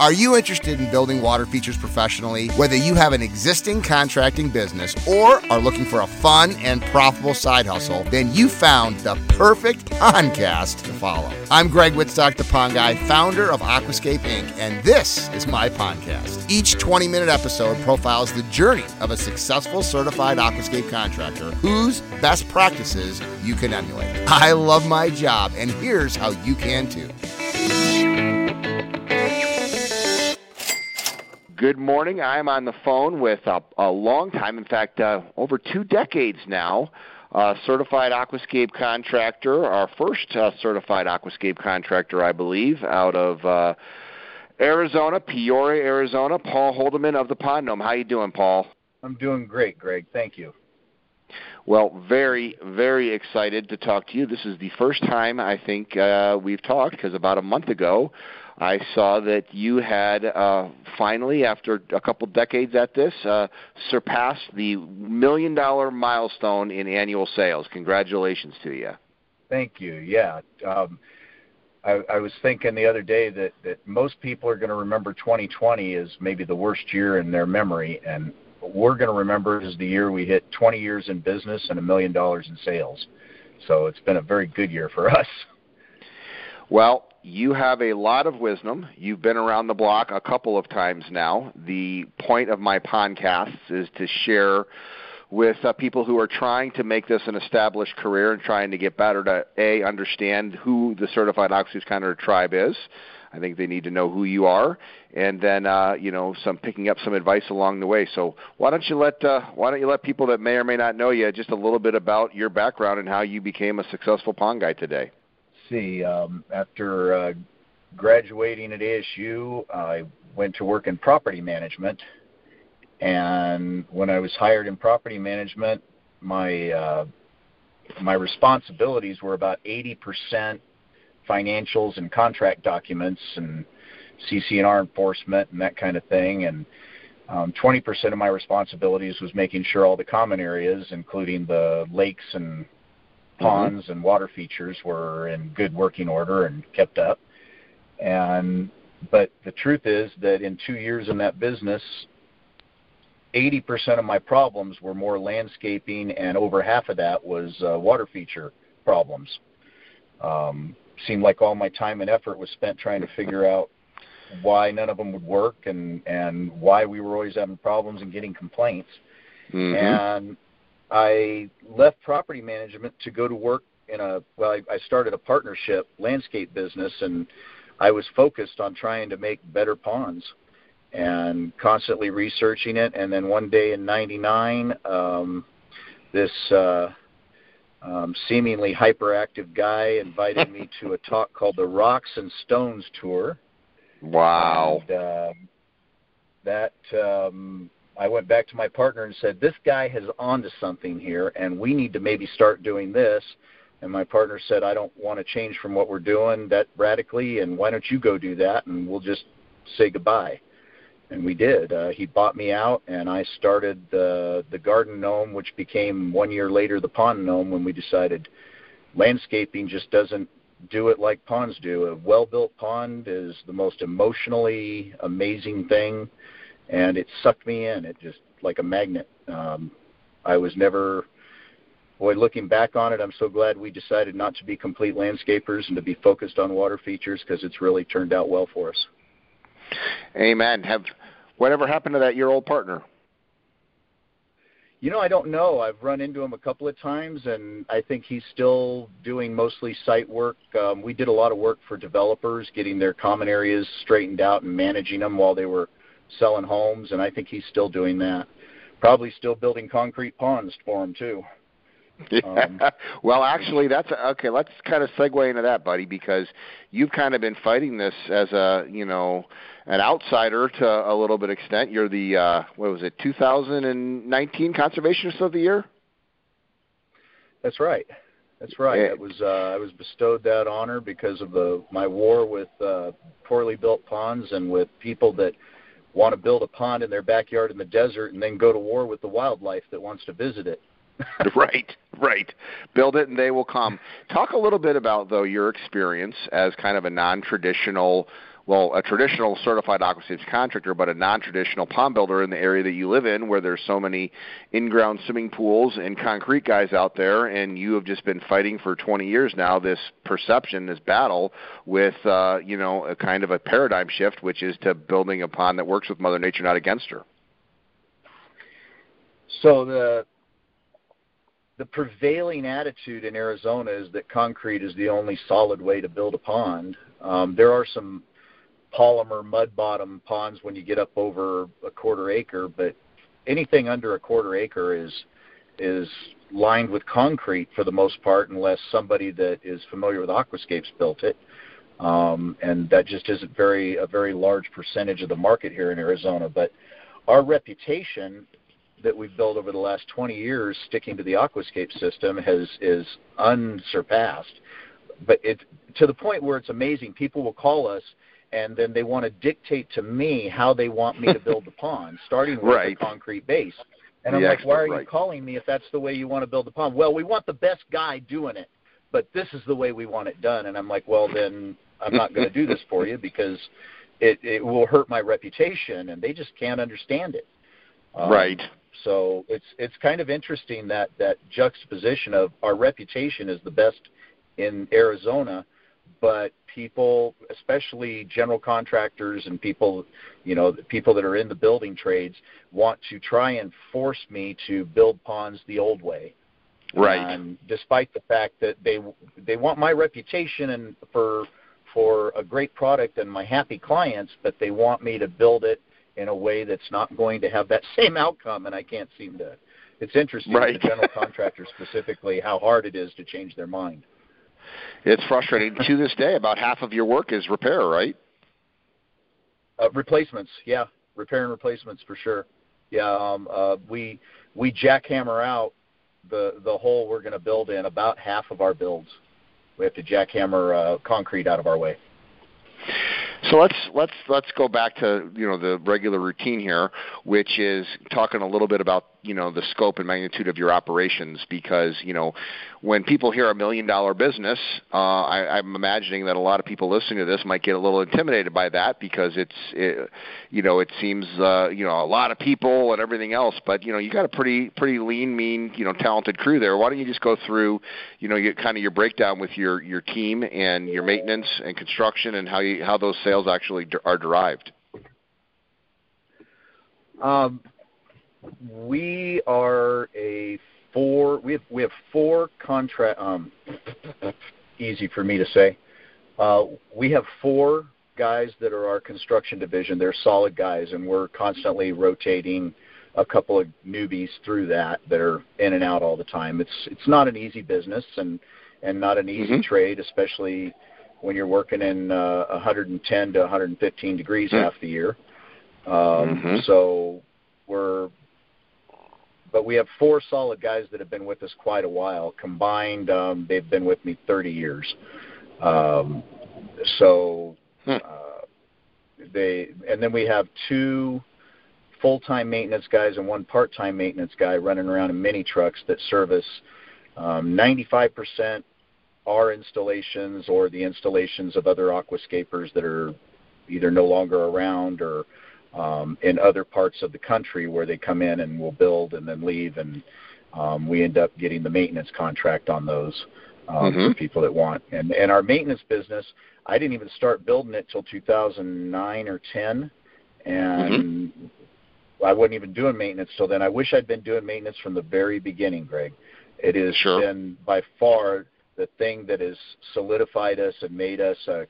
Are you interested in building water features professionally? Whether you have an existing contracting business or are looking for a fun and profitable side hustle, then you found the perfect podcast to follow. I'm Greg Wittstock, the Pond Guy, founder of Aquascape Inc., and this is my podcast. Each 20 minute episode profiles the journey of a successful certified aquascape contractor whose best practices you can emulate. I love my job, and here's how you can too. Good morning. I'm on the phone with a, a long time, in fact, uh, over two decades now, uh, certified aquascape contractor, our first uh, certified aquascape contractor, I believe, out of uh, Arizona, Peoria, Arizona. Paul Holdeman of the Pond Gnome. How you doing, Paul? I'm doing great, Greg. Thank you. Well, very, very excited to talk to you. This is the first time I think uh, we've talked because about a month ago I saw that you had uh, finally, after a couple decades at this, uh, surpassed the million dollar milestone in annual sales. Congratulations to you. Thank you. Yeah. Um, I, I was thinking the other day that, that most people are going to remember 2020 as maybe the worst year in their memory, and we're going to remember as the year we hit 20 years in business and a million dollars in sales. So it's been a very good year for us. Well, you have a lot of wisdom. You've been around the block a couple of times now. The point of my podcasts is to share with uh, people who are trying to make this an established career and trying to get better to a understand who the certified aquascape contractor tribe is. I think they need to know who you are, and then uh, you know some picking up some advice along the way. So why don't you let uh, why don't you let people that may or may not know you just a little bit about your background and how you became a successful pond guy today? See. Um, after uh, graduating at ASU, I went to work in property management. And when I was hired in property management, my uh, my responsibilities were about 80% financials and contract documents and CC&R enforcement and that kind of thing. And um, 20% of my responsibilities was making sure all the common areas, including the lakes and. Ponds mm-hmm. and water features were in good working order and kept up. And but the truth is that in two years in that business, 80% of my problems were more landscaping, and over half of that was uh, water feature problems. Um, seemed like all my time and effort was spent trying to figure out why none of them would work and and why we were always having problems and getting complaints. Mm-hmm. And I left property management to go to work in a well I, I started a partnership landscape business and I was focused on trying to make better ponds and constantly researching it and then one day in 99 um this uh um, seemingly hyperactive guy invited me to a talk called the Rocks and Stones Tour. Wow. And, uh, that um, I went back to my partner and said, "This guy has on to something here, and we need to maybe start doing this." And my partner said, "I don't want to change from what we're doing that radically, and why don't you go do that, and we'll just say goodbye." And we did. Uh, he bought me out, and I started the the garden gnome, which became one year later the pond gnome. When we decided landscaping just doesn't do it like ponds do. A well-built pond is the most emotionally amazing thing and it sucked me in. It just like a magnet. Um, I was never. Boy, looking back on it, I'm so glad we decided not to be complete landscapers and to be focused on water features because it's really turned out well for us. Amen. Have whatever happened to that year old partner? You know, I don't know. I've run into him a couple of times, and I think he's still doing mostly site work. Um, we did a lot of work for developers, getting their common areas straightened out and managing them while they were selling homes, and I think he's still doing that. Probably still building concrete ponds for him too. Yeah. Um, well, actually, that's okay. Let's kind of segue into that, buddy, because you've kind of been fighting this as a you know an outsider to a little bit extent. You're the uh, what was it, 2019 Conservationist of the Year? That's right. That's right. It was uh, I was bestowed that honor because of the my war with uh, poorly built ponds and with people that want to build a pond in their backyard in the desert and then go to war with the wildlife that wants to visit it. right, right. Build it and they will come. Talk a little bit about though your experience as kind of a non-traditional well, a traditional certified aquascapes contractor, but a non-traditional pond builder in the area that you live in, where there's so many in-ground swimming pools and concrete guys out there, and you have just been fighting for 20 years now this perception, this battle with, uh, you know, a kind of a paradigm shift, which is to building a pond that works with Mother Nature, not against her. So the the prevailing attitude in Arizona is that concrete is the only solid way to build a pond. Um, there are some polymer mud bottom ponds when you get up over a quarter acre, but anything under a quarter acre is is lined with concrete for the most part, unless somebody that is familiar with aquascapes built it. Um, and that just isn't very a very large percentage of the market here in Arizona. But our reputation that we've built over the last 20 years, sticking to the aquascape system, has is unsurpassed. But it to the point where it's amazing. People will call us and then they want to dictate to me how they want me to build the pond, starting with right. a concrete base. And I'm the like, why are right. you calling me if that's the way you want to build the pond? Well, we want the best guy doing it, but this is the way we want it done. And I'm like, well, then I'm not going to do this for you because it it will hurt my reputation, and they just can't understand it. Um, right. So it's it's kind of interesting that that juxtaposition of our reputation is the best in Arizona, but people, especially general contractors and people, you know, people that are in the building trades, want to try and force me to build ponds the old way. Right. And despite the fact that they they want my reputation and for for a great product and my happy clients, but they want me to build it in a way that's not going to have that same outcome, and I can't seem to. It's interesting, right. the general contractor specifically, how hard it is to change their mind. It's frustrating to this day. About half of your work is repair, right? Uh, replacements, yeah, repair and replacements for sure. Yeah, um, uh, we we jackhammer out the the hole we're going to build in about half of our builds. We have to jackhammer uh, concrete out of our way. So let's let's let's go back to you know the regular routine here, which is talking a little bit about you know the scope and magnitude of your operations because you know when people hear a million dollar business, uh, I, I'm imagining that a lot of people listening to this might get a little intimidated by that because it's it, you know it seems uh, you know a lot of people and everything else, but you know you got a pretty pretty lean, mean, you know talented crew there. Why don't you just go through you know your, kind of your breakdown with your your team and your maintenance and construction and how you how those sales actually are derived? Um, we are a four. We have we have four contract. Um, easy for me to say. Uh, we have four guys that are our construction division. They're solid guys, and we're constantly rotating a couple of newbies through that that are in and out all the time. It's it's not an easy business and and not an easy mm-hmm. trade, especially when you're working in uh, 110 to 115 degrees mm-hmm. half the year. Um, mm-hmm. So we're but we have four solid guys that have been with us quite a while. Combined, um, they've been with me 30 years. Um, so hmm. uh, they, and then we have two full-time maintenance guys and one part-time maintenance guy running around in mini trucks that service um, 95% our installations or the installations of other aquascapers that are either no longer around or um, in other parts of the country where they come in and will build and then leave, and um, we end up getting the maintenance contract on those um, mm-hmm. for people that want. And and our maintenance business, I didn't even start building it till 2009 or 10, and mm-hmm. I wasn't even doing maintenance till then. I wish I'd been doing maintenance from the very beginning, Greg. It has sure. been by far the thing that has solidified us and made us, uh,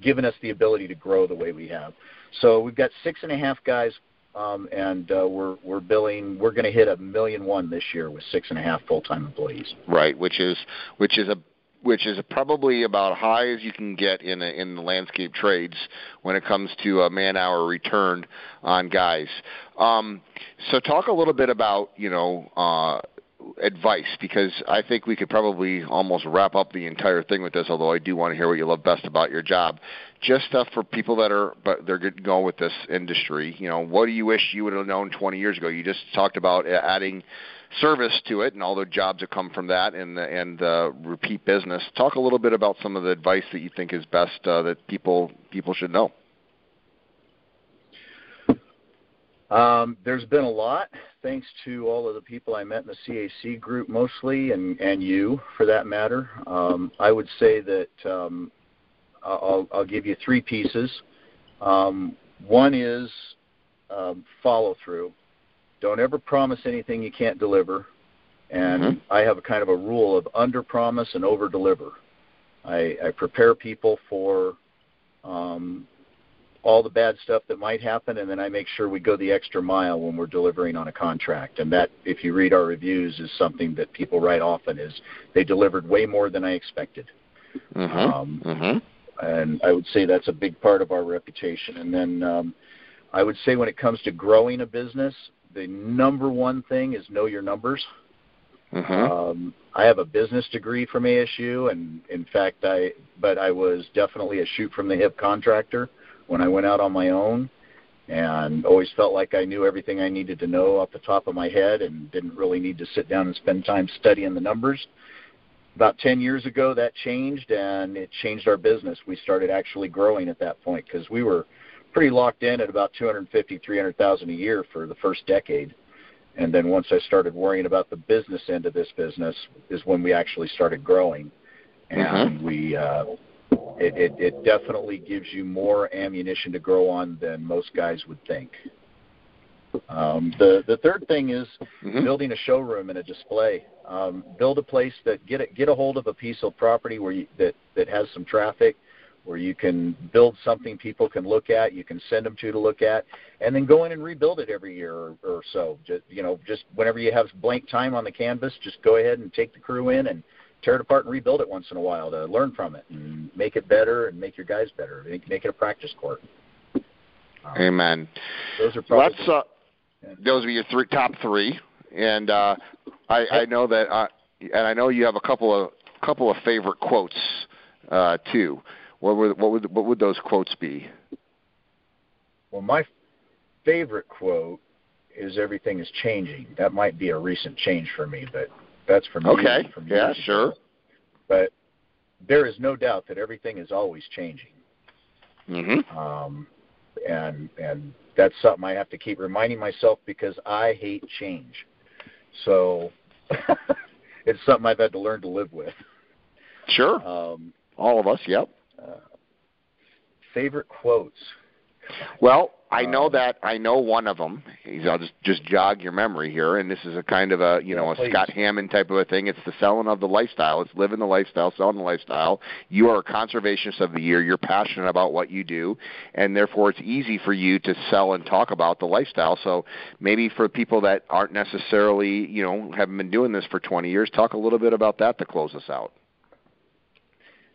given us the ability to grow the way we have. So we've got six and a half guys, um, and uh, we're we're billing. We're going to hit a million one this year with six and a half full time employees. Right, which is which is a which is probably about high as you can get in a, in the landscape trades when it comes to a man hour returned on guys. Um, so talk a little bit about you know. Uh, advice because I think we could probably almost wrap up the entire thing with this. Although I do want to hear what you love best about your job. Just stuff for people that are but they're going with this industry. You know, what do you wish you would have known 20 years ago? You just talked about adding service to it and all the jobs that come from that and the, and uh, repeat business. Talk a little bit about some of the advice that you think is best uh, that people people should know. Um, there's been a lot, thanks to all of the people I met in the CAC group mostly, and, and you for that matter. Um, I would say that um, I'll, I'll give you three pieces. Um, one is um, follow through. Don't ever promise anything you can't deliver. And mm-hmm. I have a kind of a rule of under promise and over deliver. I, I prepare people for um, all the bad stuff that might happen, and then I make sure we go the extra mile when we're delivering on a contract. And that, if you read our reviews, is something that people write often is they delivered way more than I expected. Mm-hmm. Um, mm-hmm. And I would say that's a big part of our reputation. And then um, I would say when it comes to growing a business, the number one thing is know your numbers. Mm-hmm. Um, I have a business degree from ASU, and in fact, I but I was definitely a shoot from the hip contractor when I went out on my own, and always felt like I knew everything I needed to know off the top of my head, and didn't really need to sit down and spend time studying the numbers. About 10 years ago, that changed, and it changed our business. We started actually growing at that point because we were pretty locked in at about 250, 300,000 a year for the first decade. And then once I started worrying about the business end of this business, is when we actually started growing, and mm-hmm. we uh, it, it, it definitely gives you more ammunition to grow on than most guys would think. Um, the the third thing is mm-hmm. building a showroom and a display. Um, build a place that get a, get a hold of a piece of property where you, that that has some traffic, where you can build something people can look at, you can send them to to look at, and then go in and rebuild it every year or, or so. Just you know, just whenever you have blank time on the canvas, just go ahead and take the crew in and tear it apart and rebuild it once in a while to learn from it and make it better and make your guys better. Make, make it a practice court. Um, Amen. Those are probably. Let's, uh, yeah. Those are your three, top three, and uh, I, I know that, uh, and I know you have a couple of couple of favorite quotes uh, too. What would what would what would those quotes be? Well, my favorite quote is "Everything is changing." That might be a recent change for me, but that's from okay. From yeah, sure. But there is no doubt that everything is always changing. Mm-hmm. Um, and and that's something I have to keep reminding myself because I hate change. So it's something I've had to learn to live with. Sure. Um, All of us. Yep. Uh, favorite quotes. Well, I know um, that I know one of them. He's, I'll just just jog your memory here, and this is a kind of a you know a Scott Hammond type of a thing. It's the selling of the lifestyle. It's living the lifestyle, selling the lifestyle. You are a conservationist of the year. You're passionate about what you do, and therefore it's easy for you to sell and talk about the lifestyle. So maybe for people that aren't necessarily you know haven't been doing this for 20 years, talk a little bit about that to close us out.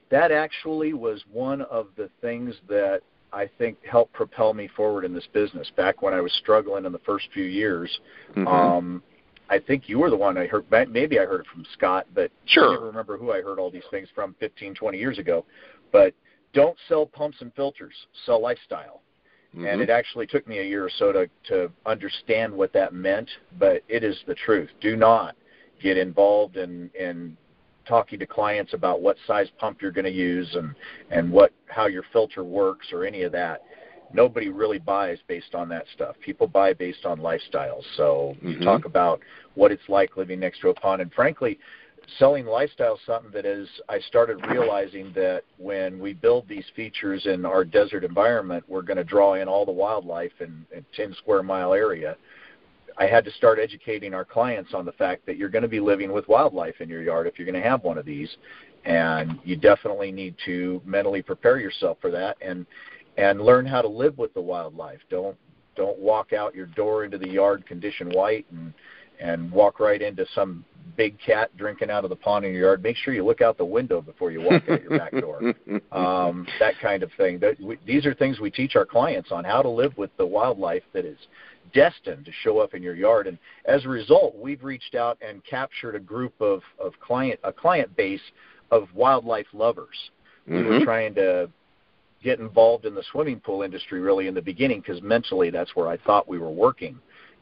That actually was one of the things that I think helped propel me forward in this business. Back when I was struggling in the first few years, mm-hmm. um, I think you were the one I heard. Maybe I heard it from Scott, but sure. I never remember who I heard all these things from 15, 20 years ago. But don't sell pumps and filters. Sell lifestyle. Mm-hmm. And it actually took me a year or so to to understand what that meant. But it is the truth. Do not get involved in in talking to clients about what size pump you're going to use and and what how your filter works or any of that nobody really buys based on that stuff. People buy based on lifestyles. So mm-hmm. you talk about what it's like living next to a pond. And frankly selling lifestyle is something that is i started realizing that when we build these features in our desert environment we're going to draw in all the wildlife in a 10 square mile area I had to start educating our clients on the fact that you're going to be living with wildlife in your yard if you're going to have one of these, and you definitely need to mentally prepare yourself for that and and learn how to live with the wildlife. Don't don't walk out your door into the yard condition white and and walk right into some big cat drinking out of the pond in your yard. Make sure you look out the window before you walk out your back door. Um, that kind of thing. That we, these are things we teach our clients on how to live with the wildlife that is destined to show up in your yard. And as a result, we've reached out and captured a group of, of client a client base of wildlife lovers. Mm-hmm. We were trying to get involved in the swimming pool industry really in the beginning because mentally that's where I thought we were working.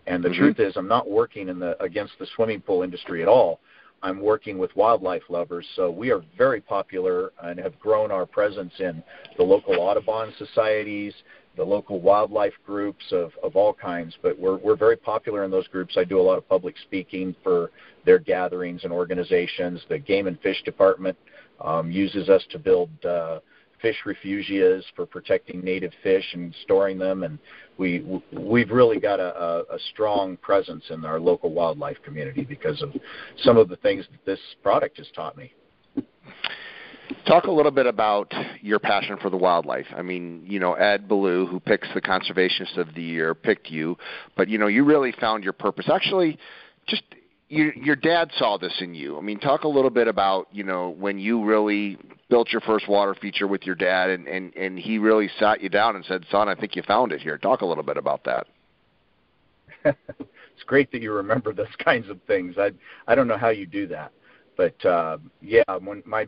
And the mm-hmm. truth is, I'm not working in the against the swimming pool industry at all. I'm working with wildlife lovers, so we are very popular and have grown our presence in the local Audubon societies, the local wildlife groups of, of all kinds. But we're we're very popular in those groups. I do a lot of public speaking for their gatherings and organizations. The Game and Fish Department um, uses us to build uh, fish refugias for protecting native fish and storing them, and we we've really got a, a, strong presence in our local wildlife community because of some of the things that this product has taught me. Talk a little bit about your passion for the wildlife. I mean, you know, Ed Ballou, who picks the conservationist of the year, picked you, but you know, you really found your purpose. Actually, just you, your dad saw this in you. I mean, talk a little bit about you know when you really built your first water feature with your dad, and and and he really sat you down and said, "Son, I think you found it here." Talk a little bit about that. it's great that you remember those kinds of things. I I don't know how you do that, but uh, yeah, when my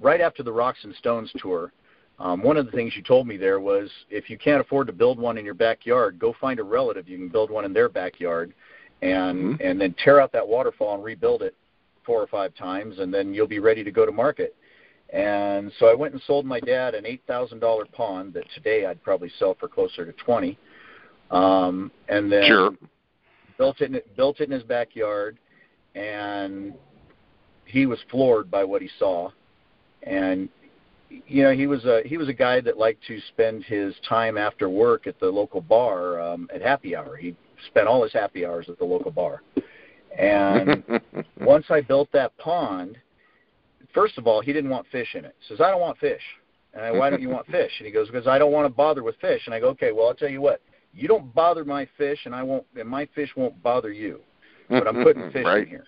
right after the Rocks and Stones tour, um, one of the things you told me there was if you can't afford to build one in your backyard, go find a relative you can build one in their backyard and mm-hmm. and then tear out that waterfall and rebuild it four or five times, and then you'll be ready to go to market. And so I went and sold my dad an eight thousand dollar pond that today I'd probably sell for closer to twenty. Um, and then sure. built it in, built it in his backyard, and he was floored by what he saw. And you know he was a he was a guy that liked to spend his time after work at the local bar um, at happy hour. He spent all his happy hours at the local bar. And once I built that pond, first of all, he didn't want fish in it. He says, I don't want fish. And I, why don't you want fish? And he goes, because I don't want to bother with fish. And I go, okay, well, I'll tell you what. You don't bother my fish, and I won't, and my fish won't bother you. But I'm putting fish right. in here.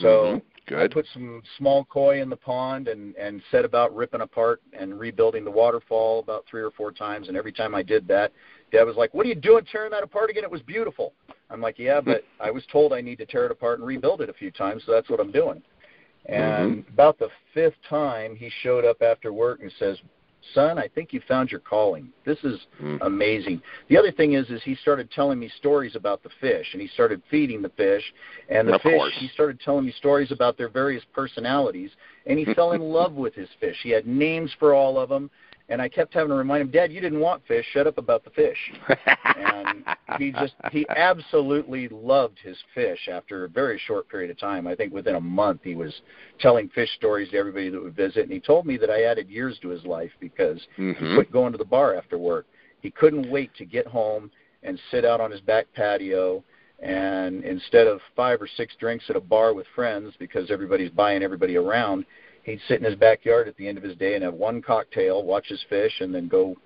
So mm-hmm. Good. I put some small koi in the pond and and set about ripping apart and rebuilding the waterfall about three or four times. And every time I did that, Dad was like, "What are you doing, tearing that apart again? It was beautiful." I'm like, "Yeah, but I was told I need to tear it apart and rebuild it a few times, so that's what I'm doing." And mm-hmm. about the fifth time, he showed up after work and says, "Son, I think you found your calling. This is mm. amazing." The other thing is, is he started telling me stories about the fish, and he started feeding the fish, and the of fish. Course. He started telling me stories about their various personalities, and he fell in love with his fish. He had names for all of them, and I kept having to remind him, Dad, you didn't want fish. Shut up about the fish. and he just he absolutely loved his fish after a very short period of time. I think within a month he was telling fish stories to everybody that would visit and he told me that I added years to his life because mm-hmm. he quit going to the bar after work. He couldn't wait to get home and sit out on his back patio and instead of five or six drinks at a bar with friends because everybody's buying everybody around, he'd sit in his backyard at the end of his day and have one cocktail, watch his fish, and then go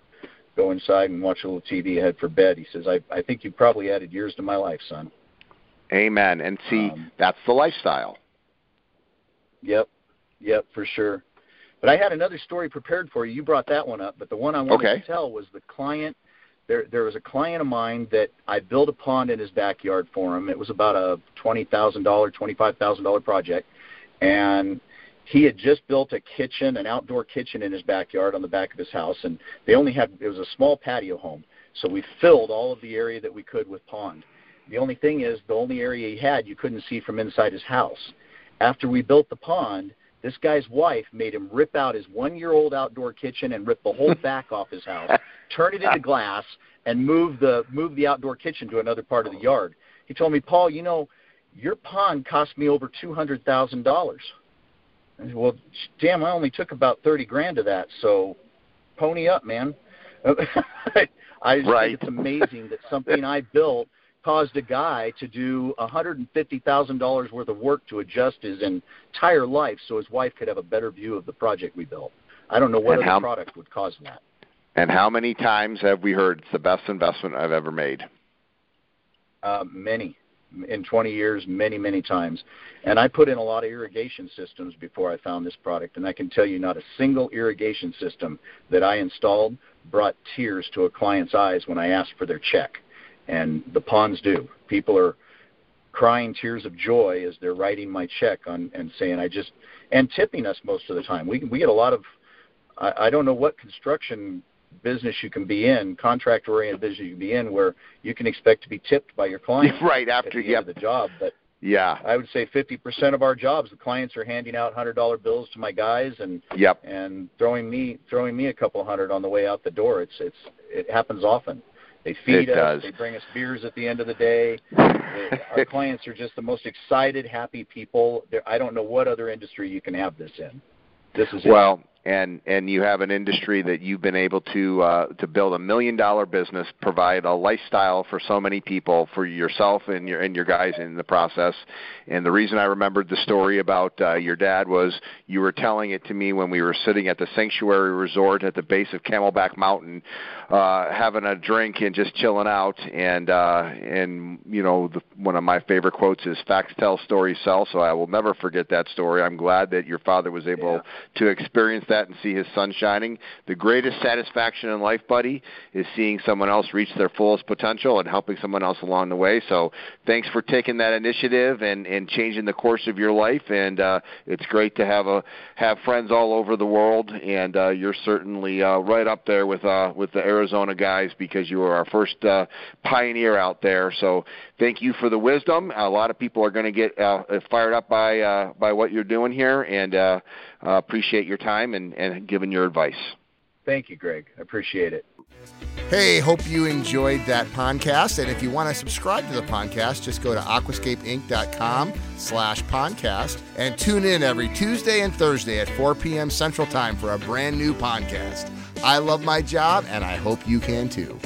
go inside and watch a little TV ahead for bed. He says, "I I think you probably added years to my life, son." Amen. And see, um, that's the lifestyle. Yep, yep, for sure. But I had another story prepared for you. You brought that one up, but the one I wanted okay. to tell was the client. There, there was a client of mine that I built a pond in his backyard for him. It was about a twenty thousand dollar, twenty five thousand dollar project, and he had just built a kitchen, an outdoor kitchen in his backyard on the back of his house, and they only had it was a small patio home. So we filled all of the area that we could with pond. The only thing is, the only area he had you couldn't see from inside his house. After we built the pond, this guy's wife made him rip out his one-year-old outdoor kitchen and rip the whole back off his house, turn it into glass, and move the move the outdoor kitchen to another part of the yard. He told me, Paul, you know, your pond cost me over two hundred thousand dollars. Well, damn, I only took about thirty grand of that, so pony up, man. I just right. think it's amazing that something I built caused a guy to do a hundred and fifty thousand dollars worth of work to adjust his entire life so his wife could have a better view of the project we built. I don't know what and other how, product would cause that. And how many times have we heard it's the best investment I've ever made? Uh, many in 20 years many, many times. And I put in a lot of irrigation systems before I found this product, and I can tell you not a single irrigation system that I installed brought tears to a client's eyes when I asked for their check. And the ponds do. People are crying tears of joy as they're writing my check on and saying I just and tipping us most of the time. We we get a lot of I, I don't know what construction business you can be in, contract oriented business you can be in, where you can expect to be tipped by your client right after you yep. the job. But yeah, I would say 50% of our jobs, the clients are handing out hundred dollar bills to my guys and yep. and throwing me throwing me a couple hundred on the way out the door. It's it's it happens often. They feed it us. Does. They bring us beers at the end of the day. Our clients are just the most excited, happy people. They're, I don't know what other industry you can have this in. This is well. It and and you have an industry that you've been able to uh, to build a million dollar business, provide a lifestyle for so many people, for yourself and your and your guys in the process. And the reason I remembered the story about uh, your dad was you were telling it to me when we were sitting at the Sanctuary Resort at the base of Camelback Mountain, uh, having a drink and just chilling out. And uh, and you know the, one of my favorite quotes is "Facts tell, stories sell." So I will never forget that story. I'm glad that your father was able yeah. to experience that that and see his son shining. The greatest satisfaction in life, buddy, is seeing someone else reach their fullest potential and helping someone else along the way. So thanks for taking that initiative and, and changing the course of your life. And uh, it's great to have a have friends all over the world. And uh, you're certainly uh, right up there with uh, with the Arizona guys because you were our first uh, pioneer out there. So thank you for the wisdom. A lot of people are going to get uh, fired up by uh, by what you're doing here, and uh, uh, appreciate your time and, and giving your advice. Thank you, Greg. I appreciate it. Hey, hope you enjoyed that podcast. And if you want to subscribe to the podcast, just go to aquascapeinc.com slash podcast and tune in every Tuesday and Thursday at 4 p.m. Central Time for a brand new podcast. I love my job, and I hope you can too.